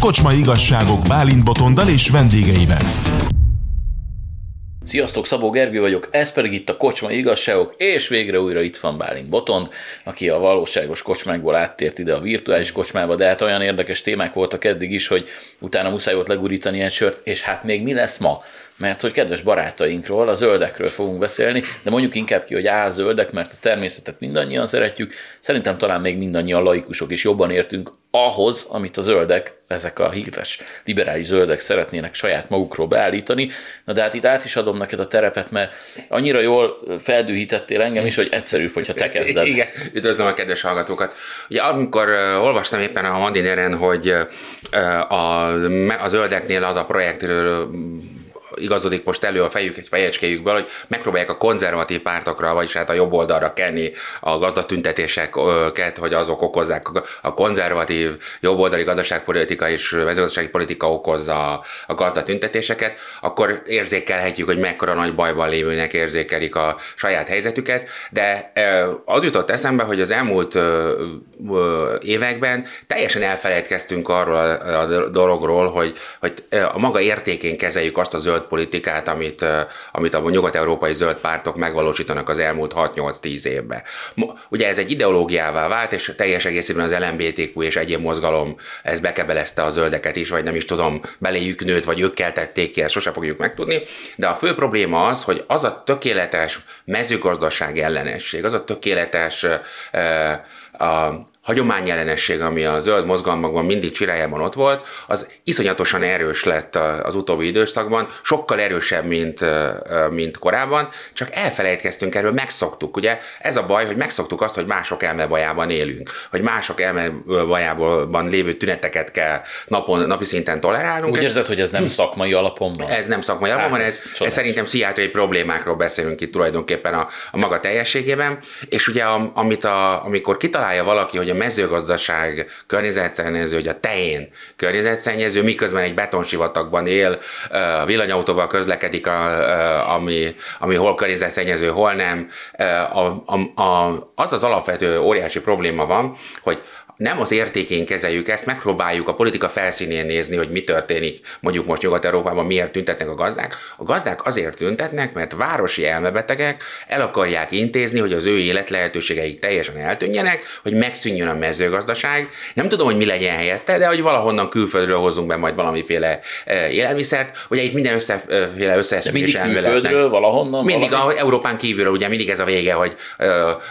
Kocsmai igazságok Bálint Botondal és vendégeivel. Sziasztok, Szabó Gergő vagyok, ez pedig itt a Kocsmai Igazságok, és végre újra itt van Bálint Botond, aki a valóságos kocsmákból áttért ide a virtuális kocsmába, de hát olyan érdekes témák voltak eddig is, hogy utána muszáj volt legurítani egy sört, és hát még mi lesz ma? Mert hogy kedves barátainkról, a zöldekről fogunk beszélni, de mondjuk inkább ki, hogy á, zöldek, mert a természetet mindannyian szeretjük, szerintem talán még mindannyian laikusok is jobban értünk ahhoz, amit a zöldek, ezek a híres liberális zöldek szeretnének saját magukról beállítani. Na de hát itt át is adom neked a terepet, mert annyira jól feldühítettél engem is, hogy egyszerűbb, hogyha te kezded. Igen, üdvözlöm a kedves hallgatókat. Ugye amikor olvastam éppen a Mandineren, hogy a, a zöldeknél az a projektről igazodik most elő a fejük, egy fejecskéjükből, hogy megpróbálják a konzervatív pártokra, vagyis hát a jobb oldalra kenni a gazdatüntetéseket, hogy azok okozzák. A konzervatív jobboldali gazdaságpolitika és mezőgazdasági politika okozza a gazdatüntetéseket, akkor érzékelhetjük, hogy mekkora nagy bajban lévőnek érzékelik a saját helyzetüket, de az jutott eszembe, hogy az elmúlt években teljesen elfelejtkeztünk arról a dologról, hogy, hogy a maga értékén kezeljük azt a zöld politikát, amit, amit a nyugat-európai zöld pártok megvalósítanak az elmúlt 6-8-10 évben. Ugye ez egy ideológiává vált, és teljes egészében az LMBTQ és egyéb mozgalom ez bekebelezte a zöldeket is, vagy nem is tudom, beléjük nőtt, vagy ők keltették ki, ezt sose fogjuk megtudni. De a fő probléma az, hogy az a tökéletes mezőgazdaság ellenesség, az a tökéletes a hagyományellenesség, ami a zöld mozgalmakban mindig csirájában ott volt, az iszonyatosan erős lett az utóbbi időszakban, sokkal erősebb, mint, mint korábban, csak elfelejtkeztünk erről, megszoktuk. Ugye ez a baj, hogy megszoktuk azt, hogy mások elmebajában élünk, hogy mások elmebajában lévő tüneteket kell napon, napi szinten tolerálnunk. Úgy érzed, hogy ez nem szakmai alapon van? Ez nem szakmai alapon van, hát ez, ez, ez szerintem pszichiátriai problémákról beszélünk itt tulajdonképpen a, a maga teljességében, és ugye a, amit a, amikor kitalálja valaki, hogy a mezőgazdaság környezetszennyező, hogy a tején környezetszennyező, miközben egy betonsivatagban él, villanyautóval közlekedik, ami, ami hol környezetszennyező, hol nem. A, a, a, az az alapvető óriási probléma van, hogy nem az értékén kezeljük ezt, megpróbáljuk a politika felszínén nézni, hogy mi történik mondjuk most Nyugat-Európában, miért tüntetnek a gazdák. A gazdák azért tüntetnek, mert városi elmebetegek el akarják intézni, hogy az ő élet lehetőségeik teljesen eltűnjenek, hogy megszűnjön a mezőgazdaság. Nem tudom, hogy mi legyen helyette, de hogy valahonnan külföldről hozunk be majd valamiféle e, élelmiszert. Ugye itt minden összeféle összeesküvés mindig külföldről, valahonnan? Mindig valami? a Európán kívülről, ugye mindig ez a vége, hogy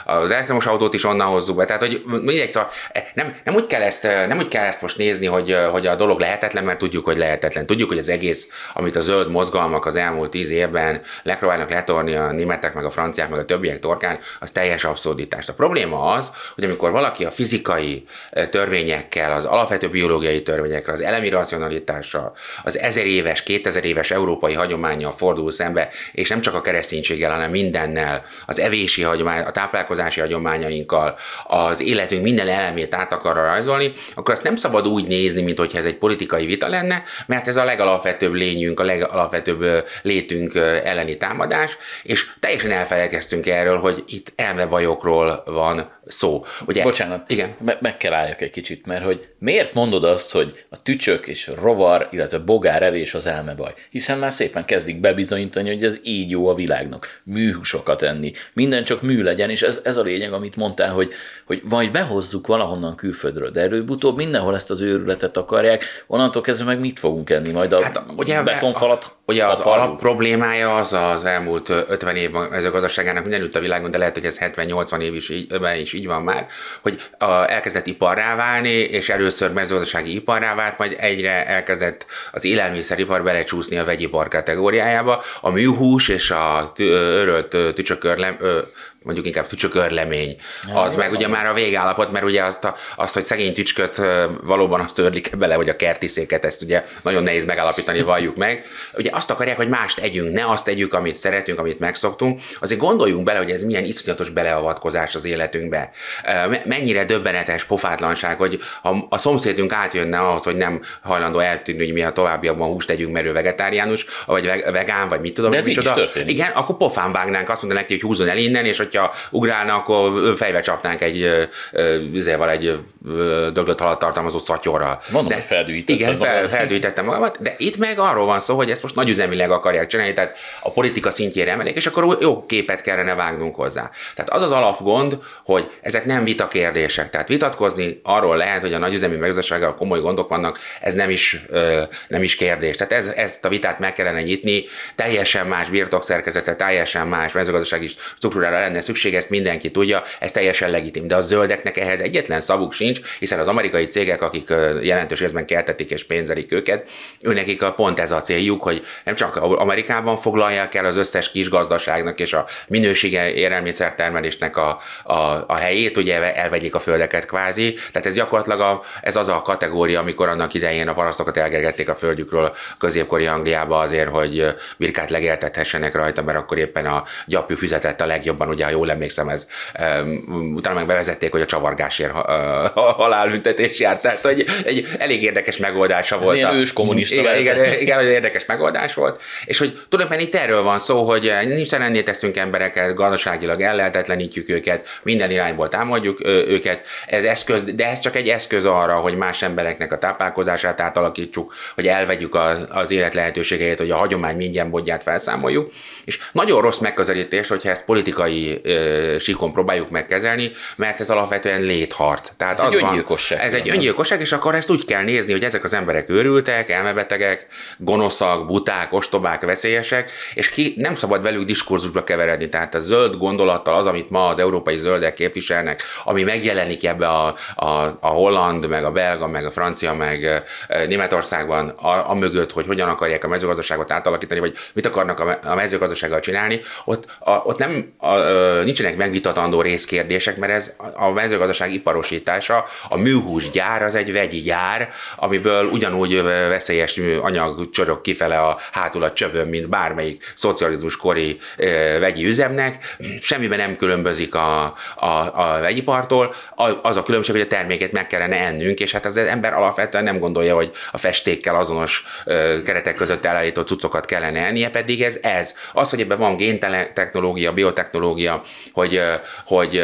az elektromos autót is onnan hozzuk be. Tehát, hogy mindegy, szóval nem, nem, úgy kell ezt, nem úgy kell ezt most nézni, hogy, hogy a dolog lehetetlen, mert tudjuk, hogy lehetetlen. Tudjuk, hogy az egész, amit a zöld mozgalmak az elmúlt tíz évben lepróbálnak letorni a németek, meg a franciák, meg a többiek torkán, az teljes abszurditás. A probléma az, hogy amikor valaki a fizikai törvényekkel, az alapvető biológiai törvényekkel, az elemi racionalitással, az ezer éves, kétezer éves európai hagyományjal fordul szembe, és nem csak a kereszténységgel, hanem mindennel, az evési hagyomány, a táplálkozási hagyományainkkal, az életünk minden elemét át akar rajzolni, akkor azt nem szabad úgy nézni, mint hogyha ez egy politikai vita lenne, mert ez a legalapvetőbb lényünk, a legalapvetőbb létünk elleni támadás, és teljesen elfelejtkeztünk erről, hogy itt elmebajokról van szó. Ugye, Bocsánat, igen. Me- meg kell álljak egy kicsit, mert hogy miért mondod azt, hogy a tücsök és rovar, illetve bogár evés az elmebaj? Hiszen már szépen kezdik bebizonyítani, hogy ez így jó a világnak. Műhúsokat enni, minden csak mű legyen, és ez, ez a lényeg, amit mondtál, hogy, hogy vagy behozzuk valahonnan külföldről, de előbb-utóbb mindenhol ezt az őrületet akarják, onnantól kezdve meg mit fogunk enni? Majd a hát, ugye, betonfalat a, Ugye az alap problémája az az elmúlt 50 év mezőgazdaságának mindenütt a világon, de lehet, hogy ez 70-80 év is így, is így van már, hogy a, elkezdett iparrá válni, és először mezőgazdasági iparrá vált, majd egyre elkezdett az élelmiszeripar belecsúszni a vegyipar kategóriájába. A műhús és a örölt tücsökör mondjuk inkább tücsökörlemény, az ja, meg ugye már a végállapot, mert ugye azt, a, azt, hogy szegény tücsköt valóban azt törlik bele, vagy a kertiszéket, ezt ugye nagyon nehéz megállapítani, valljuk meg. Ugye azt akarják, hogy mást együnk, ne azt együk, amit szeretünk, amit megszoktunk. Azért gondoljunk bele, hogy ez milyen iszonyatos beleavatkozás az életünkbe. mennyire, döbbenetes pofátlanság, hogy ha a szomszédunk átjönne ahhoz, hogy nem hajlandó eltűnni, hogy mi a továbbiakban húst tegyünk, mert ő vegetáriánus, vagy vegán, vagy mit tudom. De ez így is történik. Igen, akkor pofán vágnánk, azt mondaná neki, hogy húzzon el innen, és hogyha ugrálna, akkor fejbe csapnánk egy, üzéval egy döglött halat tartalmazó szatyorral. Mondom, de, hogy. Igen, fel, feldűítettem magamat, de itt meg arról van szó, hogy ezt most nagyüzemileg akarják csinálni, tehát a politika szintjére emelik, és akkor jó képet kellene vágnunk hozzá. Tehát az az alapgond, hogy ezek nem vita kérdések. Tehát vitatkozni arról lehet, hogy a nagyüzemi megazdasággal komoly gondok vannak, ez nem is, nem is kérdés. Tehát ez, ezt a vitát meg kellene nyitni, teljesen más birtokszerkezete, teljesen más mezőgazdasági struktúrára lenne szükség, ezt mindenki tudja, ez teljesen legitim. De a zöldeknek ehhez egyetlen szavuk sincs, hiszen az amerikai cégek, akik jelentős részben keltetik és pénzelik őket, őnekik a pont ez a céljuk, hogy nem csak Amerikában foglalják el az összes kis gazdaságnak és a minősége élelmiszertermelésnek a, a, a helyét, ugye elvegyék a földeket kvázi. Tehát ez gyakorlatilag a, ez az a kategória, amikor annak idején a parasztokat elgergették a földjükről középkori Angliába azért, hogy birkát legeltethessenek rajta, mert akkor éppen a gyapjú fizetett a legjobban, ugye, ha jól emlékszem, ez utána meg bevezették, hogy a csavargásért ha, halálbüntetés járt. Tehát, hogy egy elég érdekes megoldása ez volt. Ilyen őskommunista. Igen, igen, igen, igen, hogy érdekes megoldás volt. És hogy tulajdonképpen itt erről van szó, hogy nincs ennél teszünk embereket, gazdaságilag ellehetetlenítjük őket, minden irányból támadjuk őket. Ez eszköz, de ez csak egy eszköz arra, hogy más embereknek a táplálkozását átalakítsuk, hogy elvegyük az élet lehetőségeit, hogy a hagyomány mindjárt módját felszámoljuk. És nagyon rossz megközelítés, hogyha ezt politikai ö, síkon próbáljuk megkezelni, mert ez alapvetően létharc. Tehát ez az egy van, öngyilkosság. Ez egy öngyilkosság, és akkor ezt úgy kell nézni, hogy ezek az emberek őrültek, elmebetegek, gonoszak, buták, ostobák, veszélyesek, és ki nem szabad velük diskurzusba keveredni. Tehát a zöld gondolattal az, amit ma az európai zöldek képviselnek, ami megjelenik ebbe a, a, a holland, meg a belga, meg a francia, meg Németországban, a, a mögött, hogy hogyan akarják a mezőgazdaságot átalakítani, vagy mit akarnak a, a mezőgazdasággal csinálni, ott, a, ott nem a, a, nincsenek megvitatandó részkérdések, mert ez a mezőgazdaság iparosítása, a műhús gyár az egy vegyi gyár, amiből ugyanúgy veszélyes anyag csorog kifele a hátul a csövön, mint bármelyik szocializmus kori vegyi üzemnek, semmiben nem különbözik a, a, a vegyipartól, az a különbség, hogy a terméket meg kellene ennünk, és hát az ember alapvetően nem gondolja, hogy a festékkel azonos keretek között elállított cuccokat kellene ennie, pedig ez ez. Az, hogy ebben van géntechnológia, biotechnológia, hogy, hogy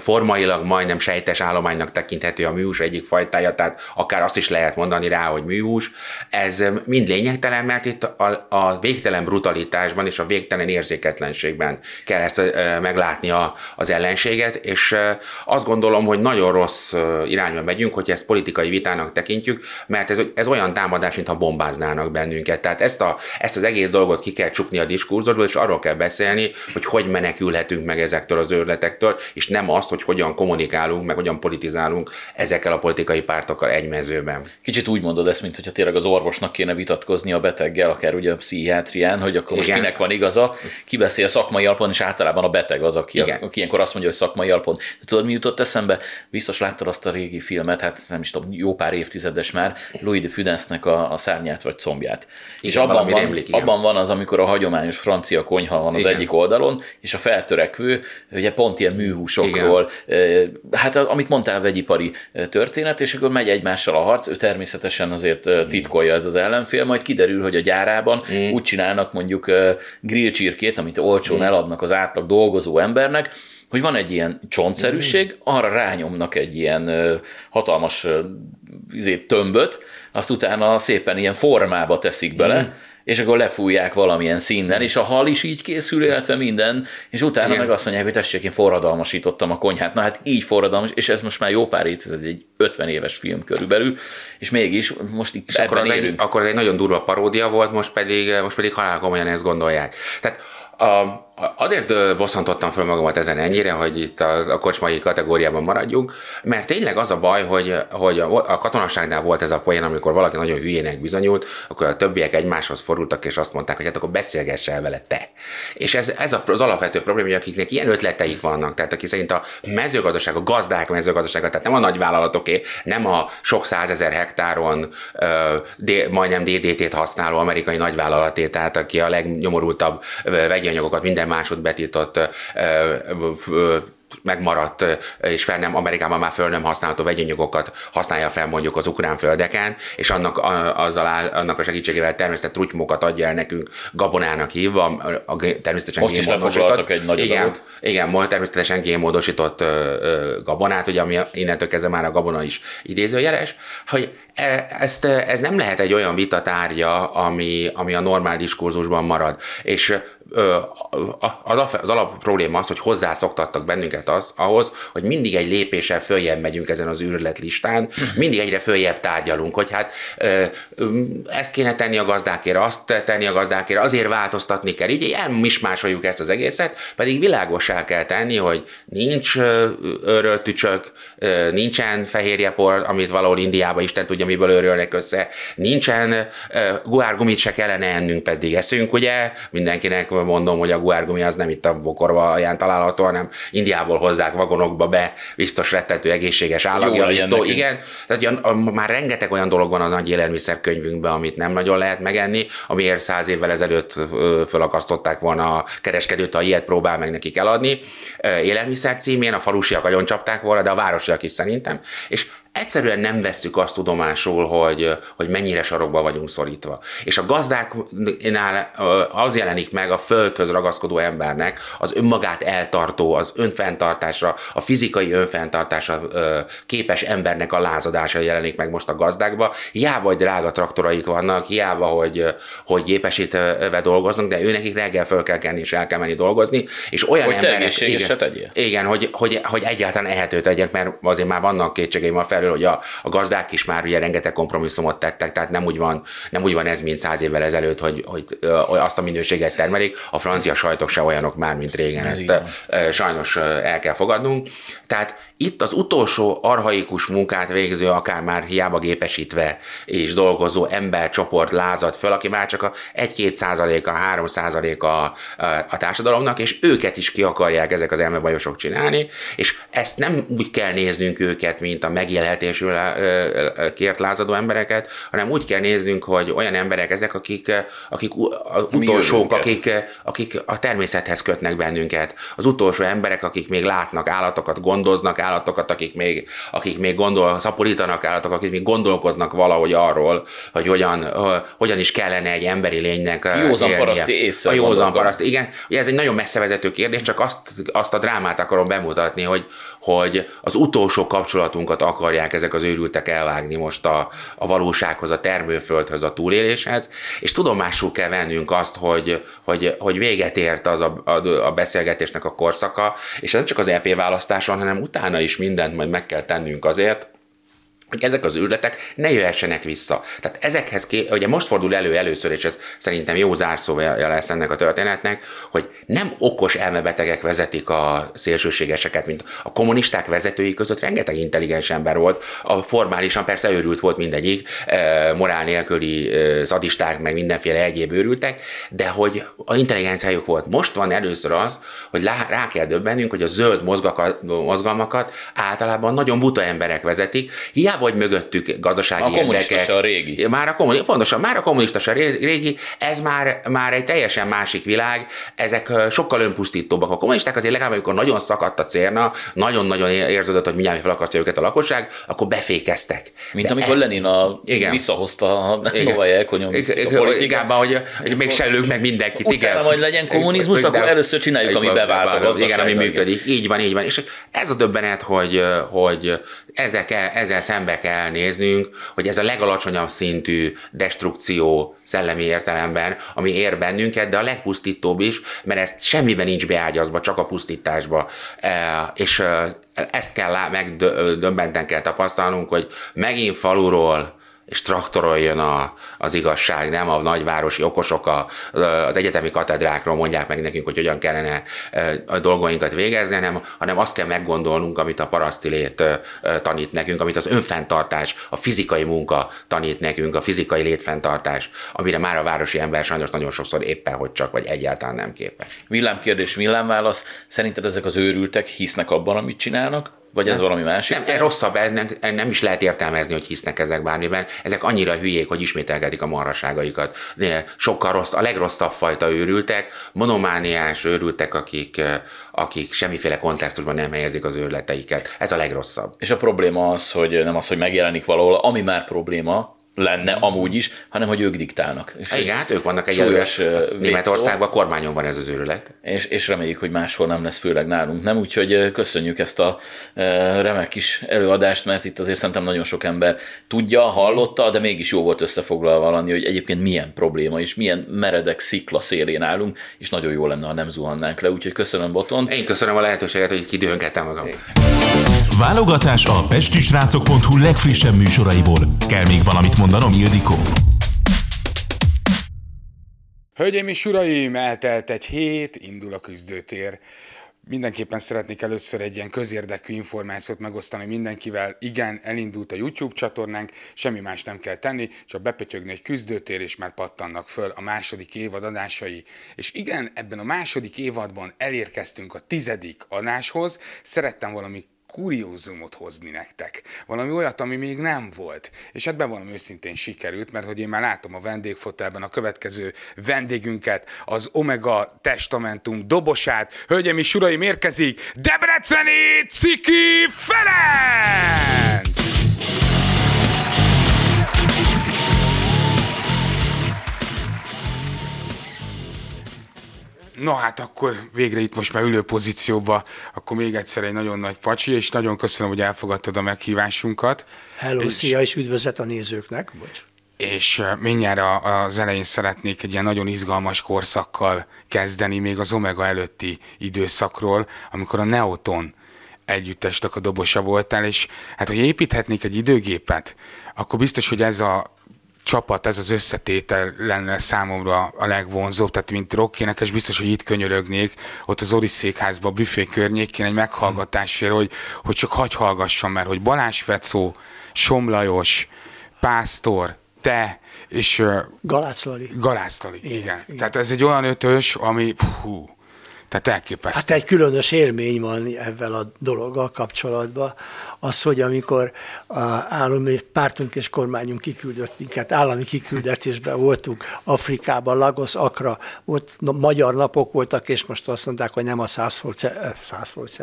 formailag majdnem sejtes állománynak tekinthető a műhús egyik fajtája, tehát akár azt is lehet mondani rá, hogy műhús, ez mind lényegtelen, mert itt a, a végtelen brutalitásban és a végtelen érzéketlenségben kell ezt meglátni a, az ellenséget, és azt gondolom, hogy nagyon rossz irányba megyünk, hogy ezt politikai vitának tekintjük, mert ez, ez olyan támadás, mintha bombáznának bennünket. Tehát ezt, a, ezt az egész dolgot ki kell csukni a diskurzusból, és arról kell beszélni, hogy hogy menekülhetünk meg ezektől az őrletektől, és nem azt, hogy hogyan kommunikálunk, meg hogyan politizálunk ezekkel a politikai pártokkal egy mezőben. Kicsit úgy mondod ezt, mint hogyha tényleg az orvosnak kéne vitatkozni a beteggel, akár ugye a pszichiátrián, hogy akkor most kinek van igaza, ki beszél szakmai alapon, és általában a beteg az, aki, a, aki ilyenkor azt mondja, hogy szakmai alapon. De tudod, mi jutott eszembe? Biztos láttad azt a régi filmet, hát nem is tudom, jó pár évtizedes már, Louis de Funensnek a, a szárnyát vagy combját. Igen, és abban van, rémlik, abban van az, amikor a hagyományos francia konyha van az igen. egyik oldalon, és a feltörekvő, ugye pont ilyen műhúsokról, igen. hát az, amit mondtál, vegyipari történet, és akkor megy egymással a harc, ő természetesen azért titkolja ez az ellenfél, majd kiderül, hogy a gyárában mm. úgy csinálnak mondjuk grillcsirkét, amit olcsón mm. eladnak az átlag dolgozó embernek, hogy van egy ilyen csontszerűség, arra rányomnak egy ilyen hatalmas izé, tömböt, azt utána szépen ilyen formába teszik bele. És akkor lefújják valamilyen színen, és a hal is így készül, illetve minden, és utána Igen. meg azt mondják, hogy tessék, én forradalmasítottam a konyhát. Na hát így forradalmas, és ez most már jó pár évtized, egy 50 éves film körülbelül, és mégis most itt és akkor az, egy, akkor ez egy nagyon durva paródia volt, most pedig, most pedig halál komolyan ezt gondolják. Tehát a, Azért bosszantottam fel magamat ezen ennyire, hogy itt a, a kocsmai kategóriában maradjunk, mert tényleg az a baj, hogy, hogy a katonaságnál volt ez a poén, amikor valaki nagyon hülyének bizonyult, akkor a többiek egymáshoz fordultak, és azt mondták, hogy hát akkor beszélgess el vele te. És ez, ez az alapvető probléma, hogy akiknek ilyen ötleteik vannak, tehát aki szerint a mezőgazdaság, a gazdák mezőgazdasága, tehát nem a nagyvállalatoké, nem a sok százezer hektáron ö, de, majdnem DDT-t használó amerikai nagyvállalaté, tehát aki a legnyomorultabb vegyi anyagokat minden másod betiltott megmaradt, és fel nem, Amerikában már föl nem használható vegyanyagokat használja fel mondjuk az ukrán földeken, és annak, a, azzal, áll, annak a segítségével természetesen trutymokat adja el nekünk gabonának hívva, a, természetesen Most is lefoglaltak egy nagy igen, adagot. igen, természetesen génmódosított gabonát, ugye ami innentől kezdve már a gabona is idézőjeles, hogy e, ezt, ez nem lehet egy olyan vita tárgya, ami, ami a normál diskurzusban marad. És az, az alap probléma az, hogy hozzászoktattak bennünket az, ahhoz, hogy mindig egy lépéssel följebb megyünk ezen az űrlet listán, mindig egyre följebb tárgyalunk, hogy hát ezt kéne tenni a gazdákért, azt tenni a gazdákért, azért változtatni kell, így elmismásoljuk ezt az egészet, pedig világosá kell tenni, hogy nincs öröltücsök, nincsen fehérjepor, amit valahol Indiában Isten tudja, miből örülnek össze, nincsen guárgumit se kellene ennünk, pedig eszünk, ugye, mindenkinek mondom, hogy a guárgumi az nem itt a bokorva alján található, hanem Indiából hozzák vagonokba be, biztos rettető egészséges állagjavítót. Igen, tehát a, a, már rengeteg olyan dolog van a nagy élelmiszerkönyvünkben, amit nem nagyon lehet megenni, amiért száz évvel ezelőtt fölakasztották volna a kereskedőt, ha ilyet próbál meg nekik eladni. Élelmiszer címén a falusiak agyon csapták volna, de a városiak is szerintem. És egyszerűen nem vesszük azt tudomásul, hogy, hogy mennyire sarokba vagyunk szorítva. És a gazdáknál az jelenik meg a földhöz ragaszkodó embernek az önmagát eltartó, az önfenntartásra, a fizikai önfenntartásra képes embernek a lázadása jelenik meg most a gazdákba. Hiába, hogy drága traktoraik vannak, hiába, hogy, hogy gépesítve dolgoznak, de őnekik reggel föl kell kenni és el kell menni dolgozni, és olyan hogy emberek... Igen, igen hogy, hogy, hogy egyáltalán ehető tegyek, mert azért már vannak kétségeim a felül, felől, hogy a, a gazdák is már ugye rengeteg kompromisszumot tettek, tehát nem úgy van, nem úgy van ez, mint száz évvel ezelőtt, hogy, hogy azt a minőséget termelik. A francia sajtok se olyanok már, mint régen. Ez Ezt sajnos el kell fogadnunk. Tehát itt az utolsó arhaikus munkát végző, akár már hiába gépesítve és dolgozó embercsoport lázad föl, aki már csak a 1-2 százaléka, 3 százaléka a társadalomnak, és őket is ki akarják ezek az elmebajosok csinálni, és ezt nem úgy kell néznünk őket, mint a megélhetésül kért lázadó embereket, hanem úgy kell néznünk, hogy olyan emberek ezek, akik, akik a utolsók, akik, akik a természethez kötnek bennünket. Az utolsó emberek, akik még látnak állatokat, gondoznak állatokat, akik még, akik még gondol, szaporítanak állatok, akik még gondolkoznak valahogy arról, hogy hogyan, hogyan is kellene egy emberi lénynek Józan élnie. paraszti észre. A józan paraszti, igen. Ugye ez egy nagyon messzevezető kérdés, csak azt, azt a drámát akarom bemutatni, hogy, hogy az utolsó kapcsolatunkat akarják ezek az őrültek elvágni most a, a valósághoz, a termőföldhöz, a túléléshez, és tudomásul kell vennünk azt, hogy, hogy, hogy véget ért az a, a, a beszélgetésnek a korszaka, és nem csak az EP választáson, hanem utána is mindent majd meg kell tennünk azért, hogy ezek az űrletek ne jöhessenek vissza. Tehát ezekhez, ké, ugye most fordul elő először, és ez szerintem jó zárszója lesz ennek a történetnek, hogy nem okos elmebetegek vezetik a szélsőségeseket, mint a kommunisták vezetői között rengeteg intelligens ember volt, a formálisan persze őrült volt mindegyik, eh, morál nélküli eh, zadisták, meg mindenféle egyéb őrültek, de hogy a intelligenciájuk volt. Most van először az, hogy rá kell döbbennünk, hogy a zöld mozgalmakat általában nagyon buta emberek vezetik, hiába hogy mögöttük gazdasági a érdekek. A régi. Már a kommunista, pontosan, már a kommunista a régi, ez már, már egy teljesen másik világ, ezek sokkal önpusztítóbbak. A kommunisták azért legalább, amikor nagyon szakadt a cérna, nagyon-nagyon érződött, hogy mindjárt felakasztja őket a lakosság, akkor befékeztek. Mint De amikor e... Lenin a, igen. visszahozta a Novaj Elkonyomisztik a politikában, hogy, hogy még se meg mindenkit. Utána igen. majd legyen kommunizmus, akkor először csináljuk, ami bevált Igen, ami működik. Így van, így van. És ez a döbbenet, hogy, hogy ezek, ezzel szembe kell néznünk, hogy ez a legalacsonyabb szintű destrukció szellemi értelemben, ami ér bennünket, de a legpusztítóbb is, mert ezt semmiben nincs beágyazva, csak a pusztításba. E, és e, ezt kell megdöbbenten kell tapasztalnunk, hogy megint faluról és traktoroljon a, az igazság, nem a nagyvárosi okosok a, az egyetemi katedrákról mondják meg nekünk, hogy hogyan kellene a dolgainkat végezni, hanem, hanem azt kell meggondolnunk, amit a paraszti lét tanít nekünk, amit az önfenntartás, a fizikai munka tanít nekünk, a fizikai létfenntartás, amire már a városi ember sajnos nagyon sokszor éppen hogy csak, vagy egyáltalán nem képes. Villámkérdés, villámválasz. Szerinted ezek az őrültek hisznek abban, amit csinálnak? Vagy ez valami másik? Nem, rosszabb, ez nem, nem is lehet értelmezni, hogy hisznek ezek bármiben. Ezek annyira hülyék, hogy ismételgetik a marhaságaikat. De sokkal rossz, a legrosszabb fajta őrültek, monomániás őrültek, akik, akik semmiféle kontextusban nem helyezik az őrleteiket. Ez a legrosszabb. És a probléma az, hogy nem az, hogy megjelenik valahol, ami már probléma, lenne amúgy is, hanem hogy ők diktálnak. És Igen, hát ők vannak egyelőre. Németországban kormányon van ez az őrület. És, és reméljük, hogy máshol nem lesz, főleg nálunk nem. Úgyhogy köszönjük ezt a remek kis előadást, mert itt azért szerintem nagyon sok ember tudja, hallotta, de mégis jó volt összefoglalva valami, hogy egyébként milyen probléma és milyen meredek szikla szélén állunk, és nagyon jó lenne, ha nem zuhannánk le. Úgyhogy köszönöm, Boton. Én köszönöm a lehetőséget, hogy kidőnkettem magam. Válogatás a pestisrácok.hu legfrissebb műsoraiból. Kell még valamit mondanom, Ildikó? Hölgyeim és uraim, eltelt egy hét, indul a küzdőtér. Mindenképpen szeretnék először egy ilyen közérdekű információt megosztani mindenkivel. Igen, elindult a YouTube csatornánk, semmi más nem kell tenni, csak bepötyögni egy küzdőtér, és már pattannak föl a második évad adásai. És igen, ebben a második évadban elérkeztünk a tizedik adáshoz. Szerettem valami kuriózumot hozni nektek. Valami olyat, ami még nem volt. És hát bevallom őszintén sikerült, mert hogy én már látom a vendégfotelben a következő vendégünket, az Omega Testamentum dobosát. Hölgyeim és uraim, érkezik Debreceni Ciki Ferenc! No hát akkor végre itt most már ülő pozícióba, akkor még egyszer egy nagyon nagy pacsi, és nagyon köszönöm, hogy elfogadtad a meghívásunkat. Hello, és, szia, és üdvözlet a nézőknek. Bocs. És mindjárt az elején szeretnék egy ilyen nagyon izgalmas korszakkal kezdeni, még az Omega előtti időszakról, amikor a Neoton együttestek a dobosa voltál, és hát, hogy építhetnék egy időgépet, akkor biztos, hogy ez a csapat, ez az összetétel lenne számomra a legvonzóbb, tehát mint rockénekes biztos, hogy itt könyörögnék, ott az Ori székházban, a büfé környékén egy meghallgatásért, hogy, hogy csak hagy hallgassam, mert hogy Balázs Fecó, Somlajos, Pásztor, te, és... Galáclali. Galáclali, igen. igen. igen. Tehát ez egy olyan ötös, ami... Hú, tehát elképesztő. Hát egy különös élmény van ebben a dologgal kapcsolatban. Az, hogy amikor a állami pártunk és kormányunk kiküldött minket, állami kiküldetésben voltunk Afrikában, Lagos, Akra, ott magyar napok voltak, és most azt mondták, hogy nem a 100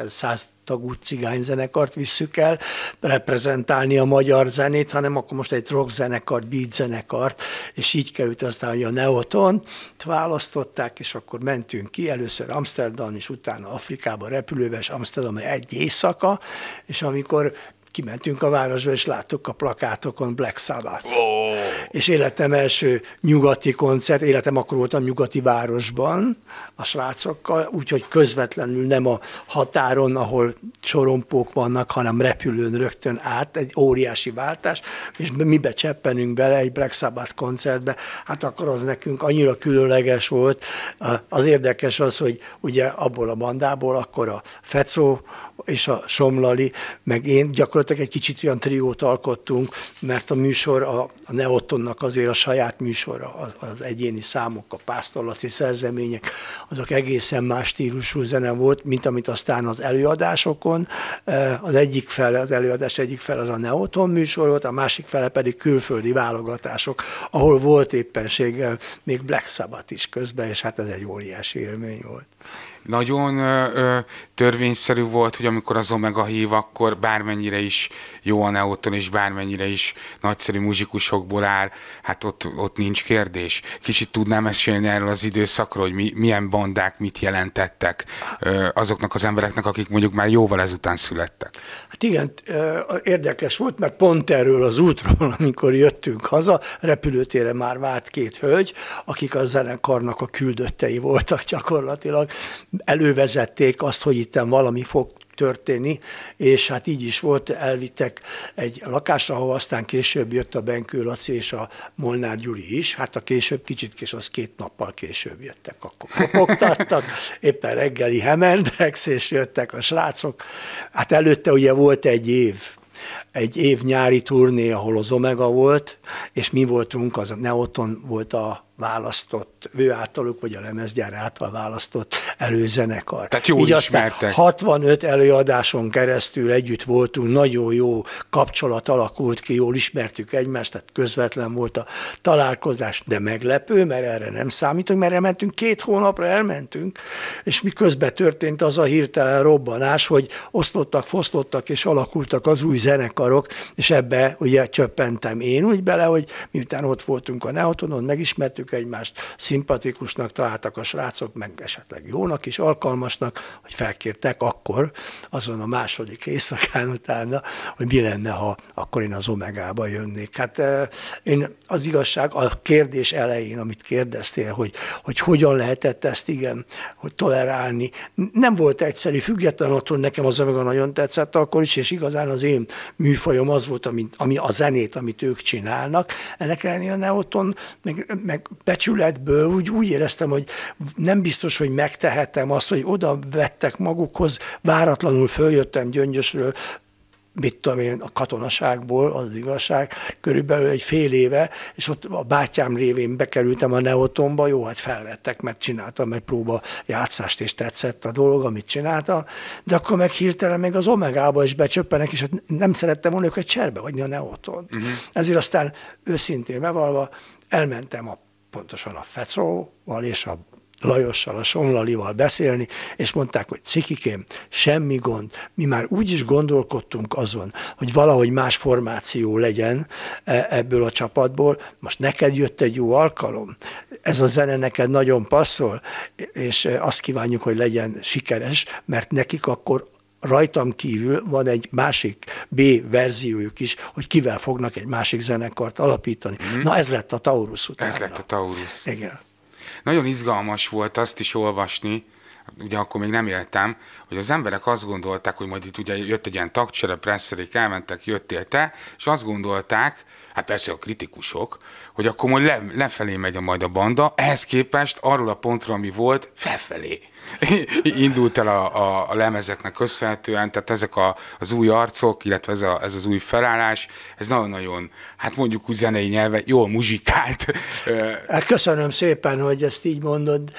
száz tagú cigányzenekart visszük el reprezentálni a magyar zenét, hanem akkor most egy rockzenekart, beat zenekart, és így került aztán, hogy a Neoton választották, és akkor mentünk ki, először Amsterdam, és utána Afrikába repülővel, és Amsterdam egy éjszaka, és amikor kimentünk a városba, és láttuk a plakátokon Black Sabbath. Oh. És életem első nyugati koncert, életem akkor voltam nyugati városban a srácokkal, úgyhogy közvetlenül nem a határon, ahol sorompók vannak, hanem repülőn rögtön át, egy óriási váltás, és mi becseppenünk bele egy Black Sabbath koncertbe, hát akkor az nekünk annyira különleges volt. Az érdekes az, hogy ugye abból a bandából akkor a Fecó és a Somlali, meg én gyakorlatilag egy kicsit olyan triót alkottunk, mert a műsor, a, a Neotonnak azért a saját műsora, az, az egyéni számok, a pásztorlaci szerzemények, azok egészen más stílusú zene volt, mint amit aztán az előadásokon, eh, az egyik fele, az előadás egyik fele az a Neoton műsor volt, a másik fele pedig külföldi válogatások, ahol volt éppenséggel még Black Sabbath is közben, és hát ez egy óriási élmény volt nagyon ö, törvényszerű volt, hogy amikor az Omega hív, akkor bármennyire is jó a Neoton, és bármennyire is nagyszerű muzsikusokból áll, hát ott, ott nincs kérdés. Kicsit tudnám mesélni erről az időszakról, hogy mi, milyen bandák mit jelentettek ö, azoknak az embereknek, akik mondjuk már jóval ezután születtek. Hát igen, érdekes volt, mert pont erről az útról, amikor jöttünk haza, repülőtére már várt két hölgy, akik a zenekarnak a küldöttei voltak gyakorlatilag, elővezették azt, hogy itt valami fog történni, és hát így is volt, elvittek egy lakásra, ahol aztán később jött a Benkő Laci és a Molnár Gyuri is, hát a később kicsit kés, az két nappal később jöttek, akkor kopogtattak, éppen reggeli hemendex, és jöttek a srácok. Hát előtte ugye volt egy év, egy év nyári turné, ahol az Omega volt, és mi voltunk, az Neoton volt a választott, ő általuk, vagy a lemezgyár által választott előzenekar. Tehát jól Így ismertek. aztán 65 előadáson keresztül együtt voltunk, nagyon jó kapcsolat alakult ki, jól ismertük egymást, tehát közvetlen volt a találkozás, de meglepő, mert erre nem számítunk, mert elmentünk, két hónapra elmentünk, és mi közben történt az a hirtelen robbanás, hogy osztottak, fosztottak és alakultak az új zenekarok, és ebbe ugye csöppentem én úgy bele, hogy miután ott voltunk a Neotonon, megismertük egymást, szimpatikusnak találtak a srácok, meg esetleg jónak is, alkalmasnak, hogy felkértek akkor, azon a második éjszakán utána, hogy mi lenne, ha akkor én az Omegába jönnék. Hát én az igazság, a kérdés elején, amit kérdeztél, hogy, hogy hogyan lehetett ezt igen, hogy tolerálni, nem volt egyszerű, független attól nekem az Omega nagyon tetszett akkor is, és igazán az én műfajom az volt, ami, ami a zenét, amit ők csinálnak. Ennek ellenére a Neoton, meg, meg becsületből úgy, úgy éreztem, hogy nem biztos, hogy megtehetem azt, hogy oda vettek magukhoz, váratlanul följöttem Gyöngyösről, mit tudom én, a katonaságból, az igazság, körülbelül egy fél éve, és ott a bátyám révén bekerültem a Neotonba, jó, hát felvettek, mert csináltam egy próba játszást, és tetszett a dolog, amit csináltam, de akkor meg hirtelen még az Omegába is becsöppenek, és hát nem szerettem volna őket cserbe hagyni a Neoton. Uh-huh. Ezért aztán őszintén bevalva elmentem a pontosan a Fecóval és a Lajossal, a Somlalival beszélni, és mondták, hogy cikikém, semmi gond, mi már úgy is gondolkodtunk azon, hogy valahogy más formáció legyen e, ebből a csapatból, most neked jött egy jó alkalom, ez a zene neked nagyon passzol, és azt kívánjuk, hogy legyen sikeres, mert nekik akkor rajtam kívül van egy másik B verziójuk is, hogy kivel fognak egy másik zenekart alapítani. Mm. Na ez lett a Taurus utána. Ez lett a Taurus. Igen. Nagyon izgalmas volt azt is olvasni, ugye akkor még nem éltem, hogy az emberek azt gondolták, hogy majd itt ugye jött egy ilyen tagcsere, presszerék, elmentek, jöttél te, és azt gondolták, hát persze a kritikusok, hogy akkor majd le, lefelé megy a majd a banda, ehhez képest arról a pontra, ami volt, felfelé indult el a, a, a lemezeknek köszönhetően, tehát ezek a, az új arcok, illetve ez, a, ez az új felállás, ez nagyon-nagyon, hát mondjuk úgy zenei nyelve, jól muzsikált. Hát köszönöm szépen, hogy ezt így mondod.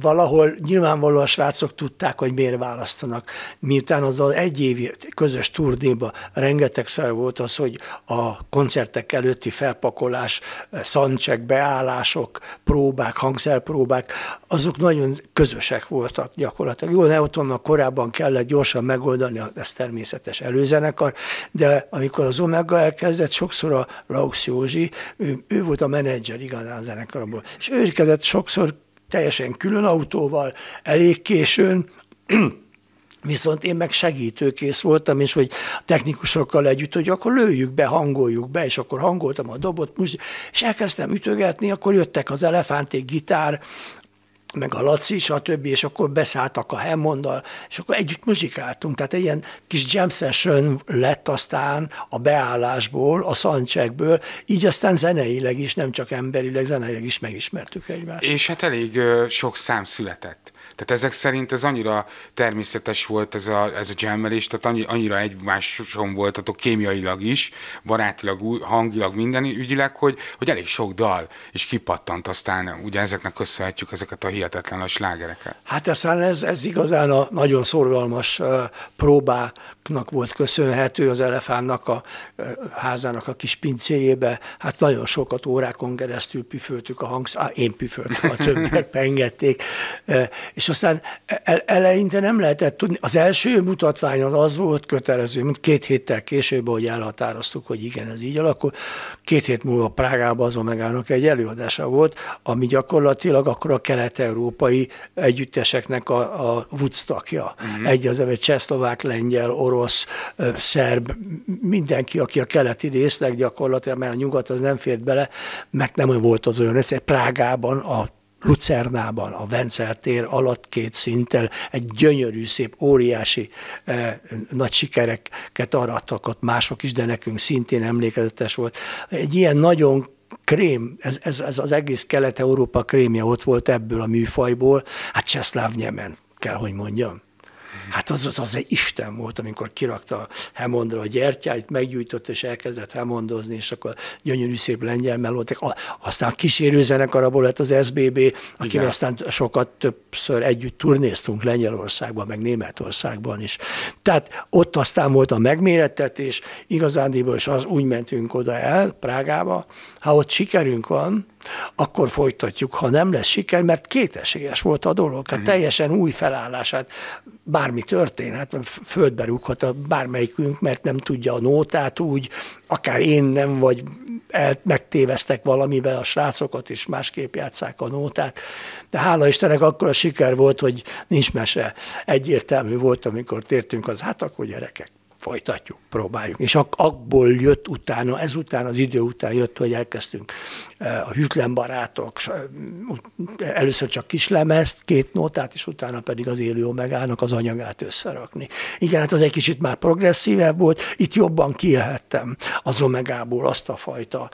Valahol nyilvánvalóan a srácok tudták, hogy miért választanak. Miután az egy évi közös turnéba rengetegszer volt az, hogy a koncertek előtti felpakolás, szancsek, beállások, próbák, hangszerpróbák, azok nagyon közösek voltak voltak gyakorlatilag. Jó, Newtonnak korábban kellett gyorsan megoldani, ez természetes előzenekar, de amikor az Omega elkezdett, sokszor a Laux Józsi, ő, ő volt a menedzser igazán a zenekarból, és ő érkezett sokszor teljesen külön autóval, elég későn, Viszont én meg segítőkész voltam, és hogy technikusokkal együtt, hogy akkor lőjük be, hangoljuk be, és akkor hangoltam a dobot, és elkezdtem ütögetni, akkor jöttek az elefánték gitár, meg a Laci, stb., és akkor beszálltak a Hammonddal, és akkor együtt muzsikáltunk. Tehát egy ilyen kis jam session lett aztán a beállásból, a szancsekből, így aztán zeneileg is, nem csak emberileg, zeneileg is megismertük egymást. És hát elég sok szám született. Tehát ezek szerint ez annyira természetes volt ez a, ez a jammelés, tehát annyi, annyira egymáson voltatok kémiailag is, barátilag, hangilag, minden ügyileg, hogy, hogy elég sok dal is kipattant aztán, ugye ezeknek köszönhetjük ezeket a hihetetlen a slágereket. Hát aztán ez, ez igazán a nagyon szorgalmas próbáknak volt köszönhető az elefánnak a házának a kis pincéjébe. Hát nagyon sokat órákon keresztül püföltük a hangszát, én püföltem, a többiek pengették, és és aztán eleinte nem lehetett tudni. Az első mutatványon az volt kötelező, mint két héttel később, hogy elhatároztuk, hogy igen, ez így alakul. Két hét múlva Prágában az Omegának egy előadása volt, ami gyakorlatilag akkor a kelet-európai együtteseknek a, a Woodstockja. Mm-hmm. Egy az egy csehszlovák, lengyel, orosz, szerb, mindenki, aki a keleti részleg gyakorlatilag, mert a nyugat az nem fért bele, mert nem volt az olyan egyszer. Prágában a Lucernában, a Vencel tér alatt két szinttel egy gyönyörű, szép, óriási eh, nagy sikereket arattak ott mások is, de nekünk szintén emlékezetes volt. Egy ilyen nagyon krém, ez, ez, ez az egész Kelet-Európa krémje ott volt ebből a műfajból, hát Cseszláv Nyemen, kell, hogy mondjam. Hát az, az, az egy Isten volt, amikor kirakta Hemondra a gyertyáit, meggyújtott és elkezdett Hemondozni, és akkor gyönyörű szép lengyel melódtak. Aztán kísérő zenekaraból lett az SBB, akivel aztán sokat többször együtt turnéztunk Lengyelországban, meg Németországban is. Tehát ott aztán volt a megmérettetés, igazándiból is az úgy mentünk oda el, Prágába, ha ott sikerünk van, akkor folytatjuk, ha nem lesz siker, mert kétesélyes volt a dolog. Hát teljesen új felállását, bármi történhet, földbe rúghat a bármelyikünk, mert nem tudja a nótát úgy, akár én nem, vagy el, megtévesztek valamivel a srácokat, és másképp játszák a nótát. De hála Istennek akkor a siker volt, hogy nincs mese. Egyértelmű volt, amikor tértünk, az hát akkor gyerekek, folytatjuk, próbáljuk. És ak- abból jött utána, ezután, az idő után jött, hogy elkezdtünk a hűtlen barátok, először csak kis lemezt, két nótát, és utána pedig az élő omegának az anyagát összerakni. Igen, hát az egy kicsit már progresszívebb volt, itt jobban kielhettem az omegából azt a fajta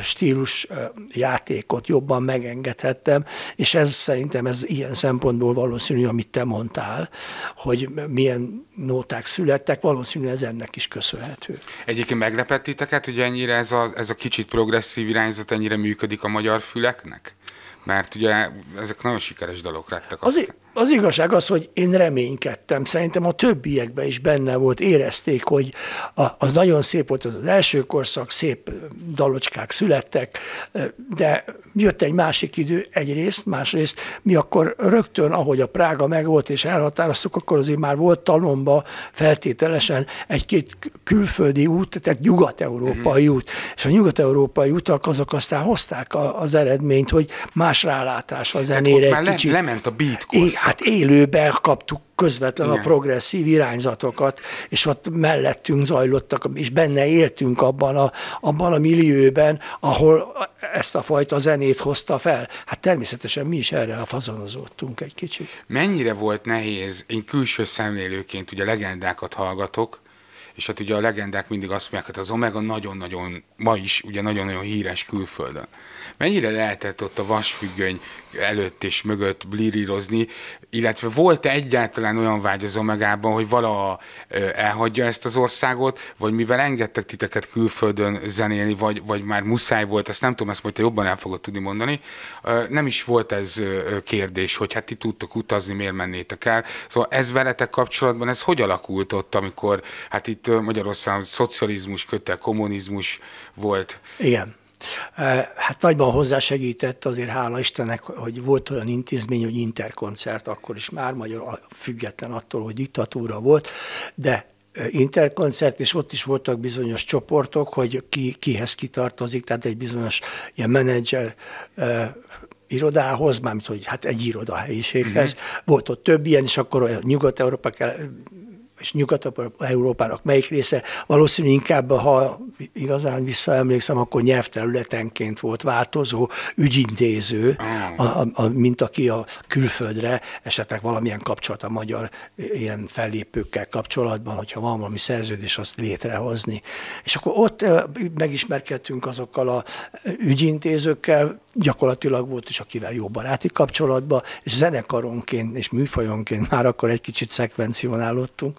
stílus játékot, jobban megengedhettem, és ez szerintem ez ilyen szempontból valószínű, amit te mondtál, hogy milyen nóták születtek, valószínűleg ez ennek is köszönhető. Egyébként meglepett titeket, hogy ennyire ez a, ez a kicsit progresszív irányzat ennyire működik a magyar füleknek? Mert ugye ezek nagyon sikeres dalok lettek. Az, az igazság az, hogy én reménykedtem. Szerintem a többiekben is benne volt, érezték, hogy a, az nagyon szép volt az, az első korszak, szép dalocskák születtek, de jött egy másik idő egyrészt, másrészt mi akkor rögtön, ahogy a Prága megvolt és elhatároztuk, akkor azért már volt talomba feltételesen egy-két külföldi út, tehát nyugat-európai mm-hmm. út. És a nyugat-európai utak azok aztán hozták a, az eredményt, hogy más rálátás a zenére. Tehát ott már kicsit. lement a beat korszak. Hát élőben kaptuk közvetlen Igen. a progresszív irányzatokat, és ott mellettünk zajlottak, és benne éltünk abban a, abban a millióben, ahol ezt a fajta zenét hozta fel. Hát természetesen mi is erre a fazonozottunk egy kicsit. Mennyire volt nehéz, én külső szemlélőként ugye legendákat hallgatok, és hát ugye a legendák mindig azt mondják, hogy az Omega nagyon-nagyon, ma is ugye nagyon-nagyon híres külföldön. Mennyire lehetett ott a vasfüggöny előtt és mögött blírírozni, illetve volt -e egyáltalán olyan vágy az Omegában, hogy valaha elhagyja ezt az országot, vagy mivel engedtek titeket külföldön zenélni, vagy, vagy már muszáj volt, ezt nem tudom, ezt majd te jobban el fogod tudni mondani, nem is volt ez kérdés, hogy hát ti tudtok utazni, miért mennétek el. Szóval ez veletek kapcsolatban, ez hogy alakult ott, amikor hát itt Magyarországon szocializmus kötte, kommunizmus volt? Igen. Hát nagyban hozzásegített azért hála Istennek, hogy volt olyan intézmény, hogy interkoncert, akkor is már magyar, független attól, hogy diktatúra volt, de interkoncert, és ott is voltak bizonyos csoportok, hogy ki, kihez kitartozik, tehát egy bizonyos ilyen menedzser irodához, mármint hogy hát egy irodahelyiséghez. Uh-huh. Volt ott több ilyen, és akkor Nyugat-Európa és Nyugat-Európának melyik része, valószínű inkább, ha igazán visszaemlékszem, akkor nyelvterületenként volt változó ügyintéző, a, a, a, mint aki a külföldre esetleg valamilyen kapcsolat a magyar ilyen fellépőkkel kapcsolatban, hogyha van valami szerződés, azt létrehozni. És akkor ott megismerkedtünk azokkal a ügyintézőkkel, gyakorlatilag volt is, akivel jó baráti kapcsolatban, és zenekaronként és műfajonként már akkor egy kicsit szekvencionálódtunk,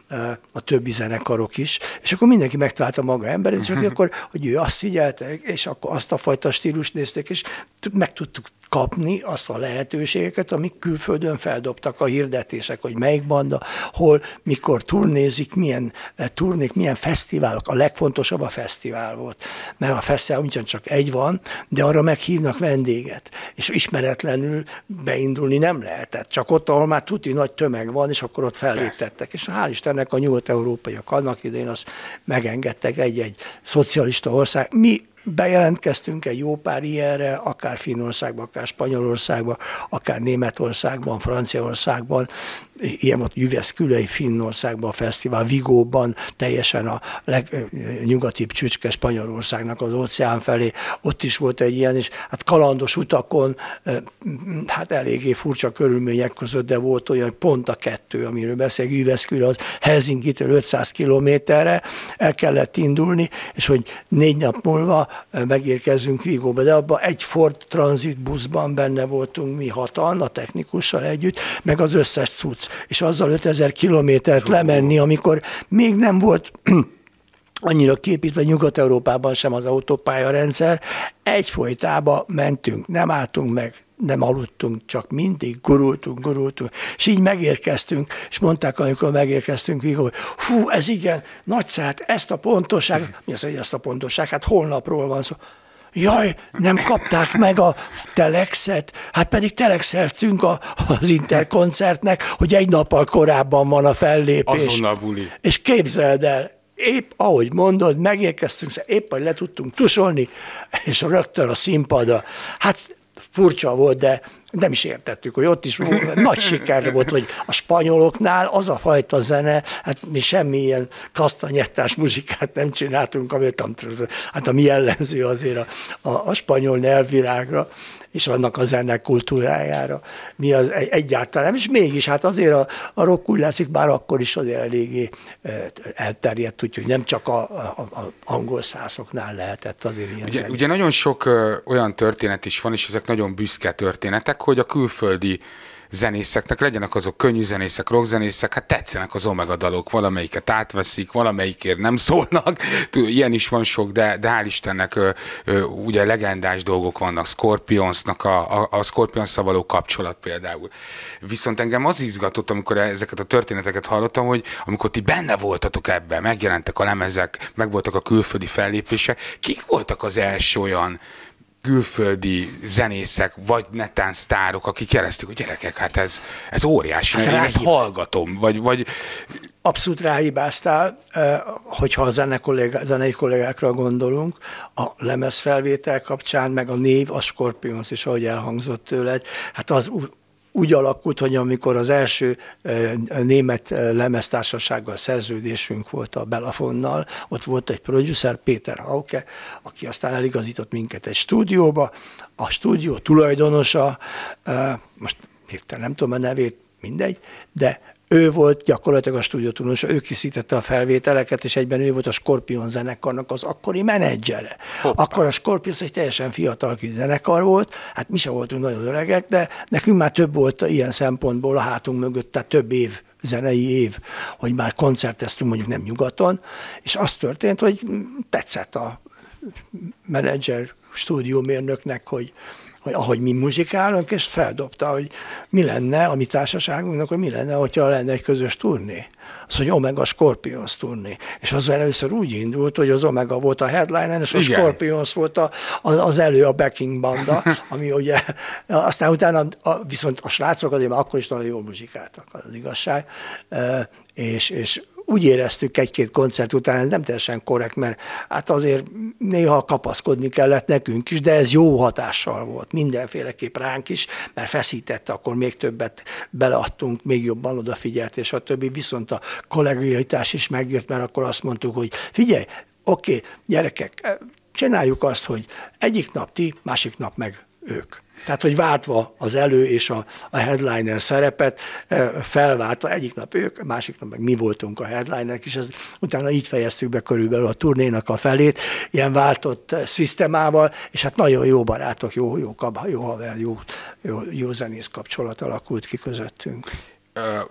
a többi zenekarok is, és akkor mindenki megtalálta maga emberét, és akkor, hogy ő azt figyelte, és akkor azt a fajta stílust nézték, és meg tudtuk kapni azt a lehetőségeket, amik külföldön feldobtak a hirdetések, hogy melyik banda, hol, mikor turnézik, milyen eh, turnék, milyen fesztiválok. A legfontosabb a fesztivál volt, mert a fesztivál ugyancsak egy van, de arra meghívnak vendéget, és ismeretlenül beindulni nem lehetett. Csak ott, ahol már tuti nagy tömeg van, és akkor ott felléptettek. És hál' Istennek a nyugat-európaiak annak idején azt megengedtek egy-egy szocialista ország. Mi bejelentkeztünk egy jó pár ilyenre, akár Finnországban, akár Spanyolországban, akár Németországban, Franciaországban, ilyen volt Jüveszkülei Finnországban a fesztivál, Vigóban, teljesen a legnyugatibb csücske Spanyolországnak az óceán felé, ott is volt egy ilyen, és hát kalandos utakon, hát eléggé furcsa körülmények között, de volt olyan, hogy pont a kettő, amiről beszélünk, Jüveszküle az Helsinki-től 500 kilométerre, el kellett indulni, és hogy négy nap múlva megérkezünk Vigóba, de abban egy Ford Transit buszban benne voltunk mi hatan, a technikussal együtt, meg az összes cucc, és azzal 5000 kilométert lemenni, amikor még nem volt annyira képítve Nyugat-Európában sem az autópálya rendszer, egyfolytában mentünk, nem álltunk meg, nem aludtunk, csak mindig gurultunk, gurultunk, és így megérkeztünk, és mondták, amikor megérkeztünk, hogy hú, ez igen, nagy szállt, ezt a pontosság, mi az, hogy ezt a pontosság, hát holnapról van szó. Jaj, nem kapták meg a telexet, hát pedig telexeltünk a, az interkoncertnek, hogy egy nappal korábban van a fellépés. Azonnal buli. És képzeld el, épp ahogy mondod, megérkeztünk, épp, hogy le tudtunk tusolni, és rögtön a színpadra. Hát furcsa volt, de nem is értettük, hogy ott is nagy siker volt, hogy a spanyoloknál az a fajta zene, hát mi semmilyen kasztanyettás muzsikát nem csináltunk, ami hát ami jellemző azért a, a, a spanyol nyelvvirágra, és annak a zene kultúrájára. Mi az egyáltalán, és mégis hát azért a, a rock úgy látszik, bár akkor is azért eléggé elterjedt, úgyhogy nem csak a, a, a angol szászoknál lehetett azért ilyen ugye, ugye nagyon sok ö, olyan történet is van, és ezek nagyon büszke történetek, hogy a külföldi zenészeknek, legyenek azok könnyű zenészek, rockzenészek, hát tetszenek az Omega dalok, valamelyiket átveszik, valamelyikért nem szólnak, ilyen is van sok, de, de hál' Istennek ö, ö, ugye legendás dolgok vannak, Scorpionsnak a, a, a scorpions való kapcsolat például. Viszont engem az izgatott, amikor ezeket a történeteket hallottam, hogy amikor ti benne voltatok ebben, megjelentek a lemezek, megvoltak a külföldi fellépések, kik voltak az első olyan külföldi zenészek, vagy netán sztárok, akik jelezték, hogy gyerekek, hát ez, ez óriási, hát én ezt hallgatom, vagy, vagy... Abszolút ráhibáztál, hogyha a zene kollégá, zenei kollégákra gondolunk, a lemezfelvétel kapcsán, meg a név, a Scorpions is, ahogy elhangzott tőled, hát az úgy alakult, hogy amikor az első német lemeztársasággal szerződésünk volt a Belafonnal, ott volt egy producer, Péter Hauke, aki aztán eligazított minket egy stúdióba. A stúdió tulajdonosa, most hirtelen nem tudom a nevét, mindegy, de ő volt gyakorlatilag a stúdiótulajdonosa, ő készítette a felvételeket, és egyben ő volt a Scorpion zenekarnak az akkori menedzsere. Hoppá. Akkor a Scorpion egy teljesen fiatal kis zenekar volt, hát mi sem voltunk nagyon öregek, de nekünk már több volt ilyen szempontból a hátunk mögött, tehát több év zenei év, hogy már koncerteztünk mondjuk nem nyugaton, és az történt, hogy tetszett a menedzser stúdiómérnöknek, hogy hogy ahogy mi muzsikálunk, és feldobta, hogy mi lenne a mi társaságunknak, hogy mi lenne, hogyha lenne egy közös turné. Az, hogy Omega Scorpions turné. És az először úgy indult, hogy az Omega volt a headliner, és a Igen. Scorpions volt a, az, az elő a backing banda, ami ugye, aztán utána a, viszont a srácok azért már akkor is nagyon jól muzsikáltak, az igazság, és, és úgy éreztük egy-két koncert után, ez nem teljesen korrekt, mert hát azért néha kapaszkodni kellett nekünk is, de ez jó hatással volt, mindenféleképp ránk is, mert feszítette, akkor még többet beleadtunk, még jobban odafigyelt, és a többi. Viszont a kollegialitás is megjött, mert akkor azt mondtuk, hogy figyelj, oké, okay, gyerekek, csináljuk azt, hogy egyik nap ti, másik nap meg ők. Tehát, hogy váltva az elő és a, a headliner szerepet, felváltva egyik nap ők, másik nap meg mi voltunk a headlinerek, és ez, utána így fejeztük be körülbelül a turnénak a felét, ilyen váltott szisztemával, és hát nagyon jó barátok, jó, jó, kaba, jó haver, jó, jó, jó zenész kapcsolat alakult ki közöttünk.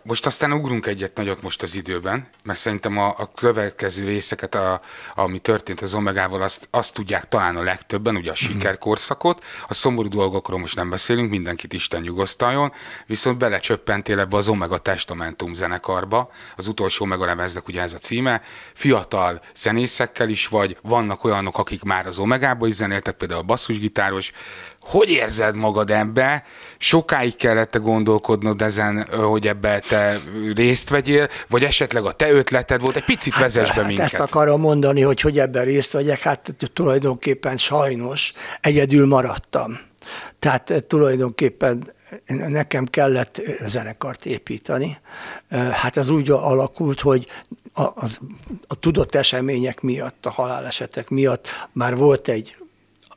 Most aztán ugrunk egyet nagyot most az időben, mert szerintem a, a következő részeket, a, ami történt az Omegával, azt, azt tudják talán a legtöbben, ugye a mhm. sikerkorszakot, a szomorú dolgokról most nem beszélünk, mindenkit Isten nyugosztaljon, viszont belecsöppentél ebbe az Omega Testamentum zenekarba, az utolsó Omega lemeznek ugye ez a címe, fiatal zenészekkel is vagy, vannak olyanok, akik már az Omegába is zenéltek, például a basszusgitáros, hogy érzed magad ebbe? Sokáig kellett gondolkodnod ezen, hogy ebbe te részt vegyél, vagy esetleg a te ötleted volt? Egy picit hát, vezess be hát minket. Ezt akarom mondani, hogy hogy ebben részt vegyek, hát tulajdonképpen sajnos egyedül maradtam. Tehát tulajdonképpen nekem kellett zenekart építeni. Hát ez úgy alakult, hogy a, az, a tudott események miatt, a halálesetek miatt már volt egy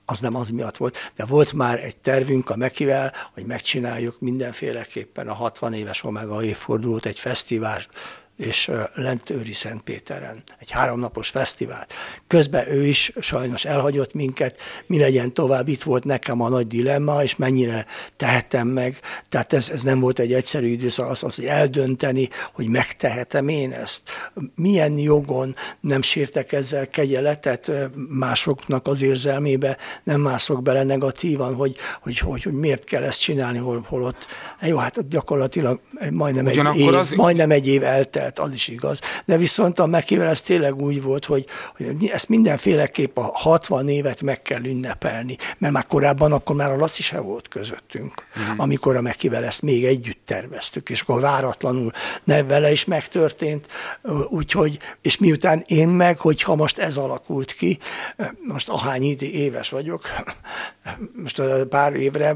az nem az miatt volt, de volt már egy tervünk a Mekivel, hogy megcsináljuk mindenféleképpen a 60 éves Omega évfordulót, egy fesztivál és lent Őri Szentpéteren, egy háromnapos fesztivált. Közben ő is sajnos elhagyott minket, mi legyen tovább, itt volt nekem a nagy dilemma, és mennyire tehetem meg, tehát ez, ez nem volt egy egyszerű időszak, az, az, hogy eldönteni, hogy megtehetem én ezt, milyen jogon nem sértek ezzel kegyeletet másoknak az érzelmébe, nem mászok bele negatívan, hogy, hogy, hogy, hogy miért kell ezt csinálni, hol, holott. Jó, hát gyakorlatilag majdnem egy, év, az... majdnem egy év eltelt, az is igaz. De viszont a Mekivel ez tényleg úgy volt, hogy, hogy ezt mindenféleképp a 60 évet meg kell ünnepelni, mert már korábban akkor már a Laci se volt közöttünk, mm. amikor a Mekivel ezt még együtt terveztük, és akkor váratlanul ne vele is megtörtént, úgyhogy, és miután én meg, hogyha most ez alakult ki, most ahány éves vagyok, most pár évre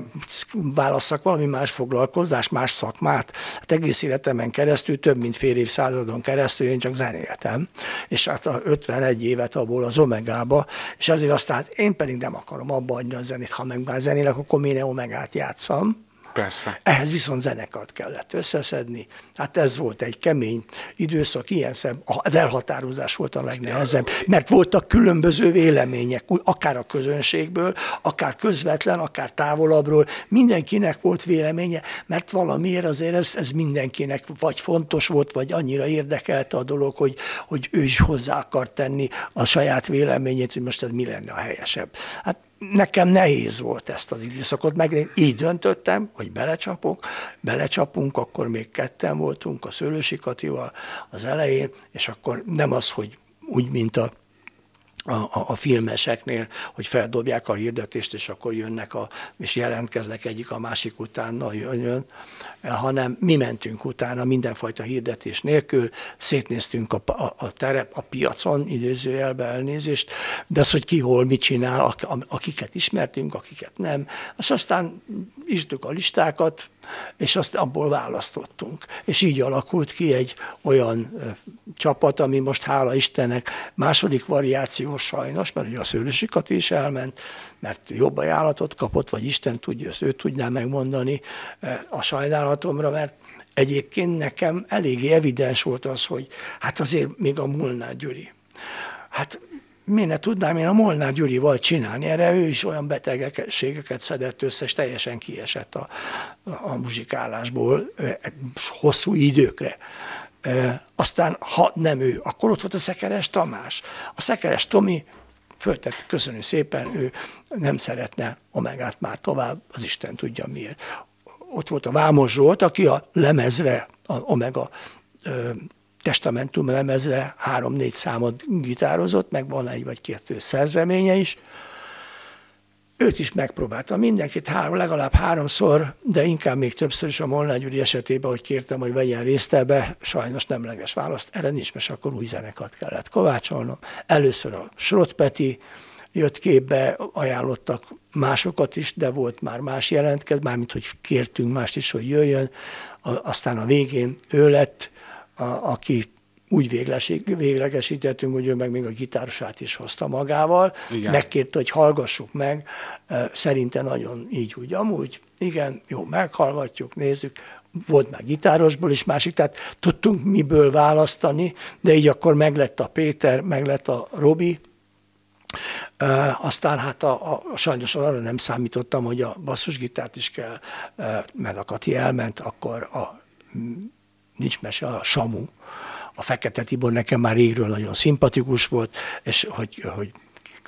válasszak valami más foglalkozás, más szakmát. Hát egész életemen keresztül, több mint fél évszázadon keresztül én csak zenéltem, és hát a 51 évet abból az Omegába, és azért aztán én pedig nem akarom abba adni a zenét, ha meg már zenélek, akkor miért Omegát játszam, Persze. Ehhez viszont zenekart kellett összeszedni. Hát ez volt egy kemény időszak, ilyen szem, az elhatározás volt a legnehezebb, mert voltak különböző vélemények, akár a közönségből, akár közvetlen, akár távolabbról, mindenkinek volt véleménye, mert valamiért azért ez, ez mindenkinek vagy fontos volt, vagy annyira érdekelte a dolog, hogy, hogy ő is hozzá akar tenni a saját véleményét, hogy most ez mi lenne a helyesebb. Hát nekem nehéz volt ezt az időszakot meg. Így döntöttem, hogy belecsapok, belecsapunk, akkor még ketten voltunk a Szőlősi Katival az elején, és akkor nem az, hogy úgy, mint a a, a, a filmeseknél, hogy feldobják a hirdetést, és akkor jönnek, a, és jelentkeznek egyik a másik utána, jön, jön, hanem mi mentünk utána mindenfajta hirdetés nélkül, szétnéztünk a, a, a terep, a piacon, idézőjelbe elnézést, de az, hogy ki hol mit csinál, akiket ismertünk, akiket nem, azt aztán isdük a listákat, és azt abból választottunk. És így alakult ki egy olyan csapat, ami most hála Istennek második variáció sajnos, mert ugye a Szőlősi Kati is elment, mert jobb ajánlatot kapott, vagy Isten tudja, ezt ő tudná megmondani a sajnálatomra, mert egyébként nekem eléggé evidens volt az, hogy hát azért még a Molnár Gyuri. Hát miért ne tudnám én a Molnár Gyurival csinálni, erre ő is olyan betegségeket szedett össze, és teljesen kiesett a, a muzsikálásból hosszú időkre. Aztán, ha nem ő, akkor ott volt a Szekeres Tamás. A Szekeres Tomi föltett, köszönő szépen, ő nem szeretne Omegát már tovább, az Isten tudja miért. Ott volt a Vámos Zsolt, aki a lemezre, a Omega testamentum lemezre három-négy számot gitározott, meg van egy vagy kettő szerzeménye is. Őt is megpróbáltam, mindenkit három, legalább háromszor, de inkább még többször is a Molnár Gyuri esetében, hogy kértem, hogy vegyen részt ebbe, sajnos nemleges választ, erre nincs, mert akkor új zenekart kellett kovácsolnom. Először a Srotpeti jött képbe, ajánlottak másokat is, de volt már más jelentkez, mármint, hogy kértünk mást is, hogy jöjjön, aztán a végén ő lett, a, aki úgy véglegesítettünk, hogy ő meg még a gitárosát is hozta magával. Igen. Megkérte, hogy hallgassuk meg. Szerintem nagyon így úgy amúgy. Igen, jó, meghallgatjuk, nézzük. Volt már gitárosból is másik, tehát tudtunk miből választani, de így akkor meglett a Péter, meglett a Robi, Uh, aztán hát a, a, sajnos arra nem számítottam, hogy a basszusgitárt is kell, uh, mert a Kati elment, akkor a nincs mese, a Samu, a Fekete Tibor nekem már régről nagyon szimpatikus volt, és hogy, hogy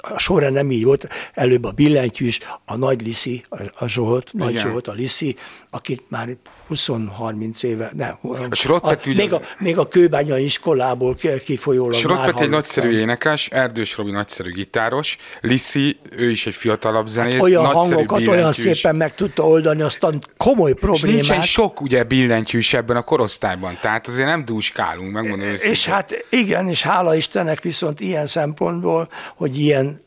a sorra nem így volt, előbb a billentyűs, a Nagy Liszi, a Zsolt, Igen. Nagy Zsolt, a Liszi, akit már 20-30 éve, nem, a, a, még, a, még a kőbánya iskolából kifolyólag Srotpet egy nagyszerű énekes, Erdős Robi nagyszerű gitáros, Liszi, ő is egy fiatalabb hát zenész, hát olyan hangokat olyan szépen meg tudta oldani, aztán komoly problémát. És nincsen sok ugye billentyűs ebben a korosztályban, tehát azért nem dúskálunk, megmondom őszintén. És hát igen, és hála Istennek viszont ilyen szempontból, hogy ilyen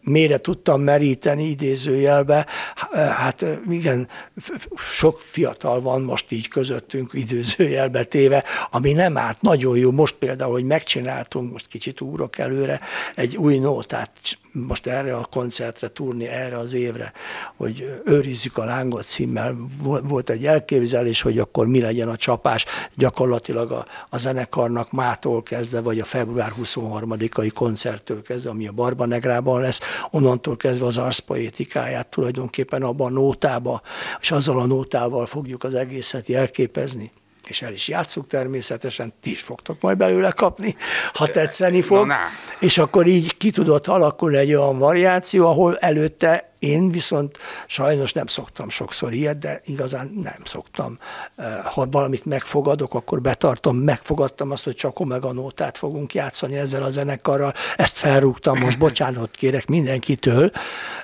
mélyre tudtam meríteni idézőjelbe, hát igen, sok fiatal van most így közöttünk idézőjelbe téve, ami nem árt, nagyon jó. Most például, hogy megcsináltunk, most kicsit úrok előre, egy új nótát most erre a koncertre túrni, erre az évre, hogy őrizzük a lángot címmel. Volt egy elképzelés, hogy akkor mi legyen a csapás, gyakorlatilag a, a zenekarnak mától kezdve, vagy a február 23-ai koncerttől kezdve, ami a Barbanegrában lesz, onnantól kezdve az arszpoétikáját tulajdonképpen abban a nótába, és azzal a nótával fogjuk az egészet jelképezni és el is játszuk természetesen, ti is fogtok majd belőle kapni, ha tetszeni fog. Na, és akkor így ki tudott alakulni egy olyan variáció, ahol előtte én viszont sajnos nem szoktam sokszor ilyet, de igazán nem szoktam. Ha valamit megfogadok, akkor betartom. Megfogadtam azt, hogy csak Omega Nótát fogunk játszani ezzel a zenekarral. Ezt felrúgtam, most bocsánat kérek mindenkitől,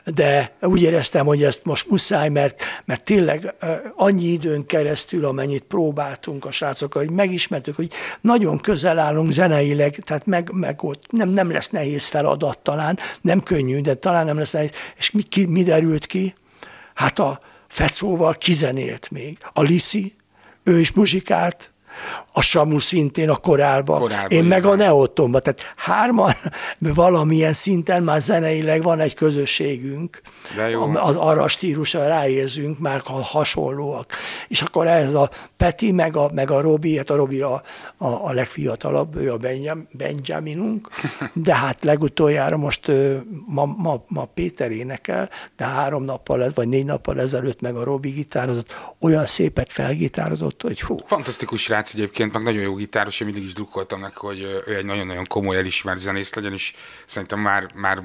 de úgy éreztem, hogy ezt most muszáj, mert, mert tényleg annyi időn keresztül, amennyit próbáltunk a srácokkal, hogy megismertük, hogy nagyon közel állunk zeneileg, tehát meg, meg ott nem, nem lesz nehéz feladat talán, nem könnyű, de talán nem lesz nehéz, és mi, ki, mi derült ki? Hát a Fecóval kizenélt még. A Liszi, ő is muzsikált, a Samu szintén a korálba, korálba én meg a Neotomba. Tehát hárman valamilyen szinten már zeneileg van egy közösségünk, az arra stílusra ráérzünk, már hasonlóak. És akkor ez a Peti, meg a, meg a Robi, hát a Robi a, a, a legfiatalabb, ő a Benjam, Benjaminunk, de hát legutoljára most ma, ma, ma Péter énekel, de három nappal, vagy négy nappal ezelőtt meg a Robi gitározott, olyan szépet felgitározott, hogy hú. Fantasztikus rác egyébként, meg nagyon jó gitáros, én mindig is drukkoltam neki, hogy ő egy nagyon-nagyon komoly elismert zenész legyen, és szerintem már, már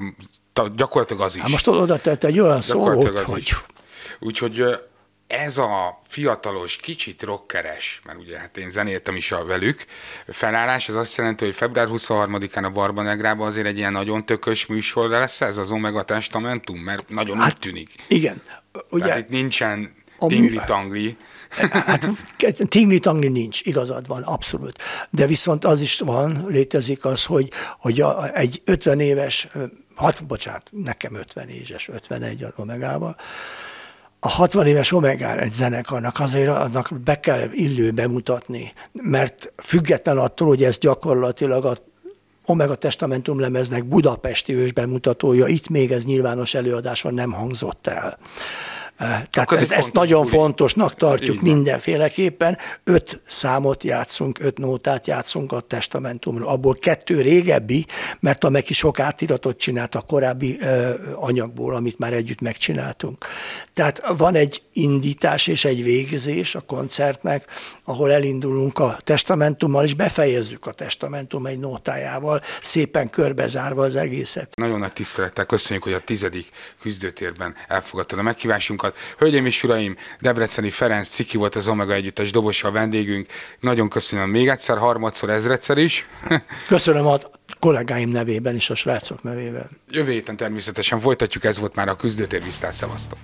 gyakorlatilag az is. Hát most oda tett egy olyan szót, hogy... Úgyhogy ez a fiatalos, kicsit rockeres, mert ugye hát én zenéltem is a velük, felállás, az azt jelenti, hogy február 23-án a Barbanegrában azért egy ilyen nagyon tökös műsor lesz ez az Omega Testamentum, mert nagyon hát, úgy tűnik. Igen. Ugye, Tehát itt nincsen tingli-tangli. Hát tingli-tangli nincs, igazad van, abszolút. De viszont az is van, létezik az, hogy, hogy a, egy 50 éves, hat, bocsánat, nekem 50 éves, 51 a Omegával, a 60 éves Omegár egy zenekarnak azért annak be kell illő bemutatni, mert független attól, hogy ez gyakorlatilag a Omega Testamentum lemeznek budapesti ősbemutatója, itt még ez nyilvános előadáson nem hangzott el. Tehát ez, ezt nagyon buli. fontosnak tartjuk mindenféleképpen. Öt számot játszunk, öt nótát játszunk a testamentumról. Abból kettő régebbi, mert a Meki sok átiratot csinált a korábbi ö, anyagból, amit már együtt megcsináltunk. Tehát van egy indítás és egy végzés a koncertnek, ahol elindulunk a testamentummal, és befejezzük a testamentum egy nótájával, szépen körbezárva az egészet. Nagyon nagy tisztelettel köszönjük, hogy a tizedik küzdőtérben elfogadtad a meghívásunkat hallgatókat. Hölgyeim és uraim, Debreceni Ferenc Ciki volt az Omega Együttes dobosa a vendégünk. Nagyon köszönöm még egyszer, harmadszor, ezredszer is. Köszönöm a kollégáim nevében és a srácok nevében. Jövő héten természetesen folytatjuk, ez volt már a küzdőtér, visztát szevasztok.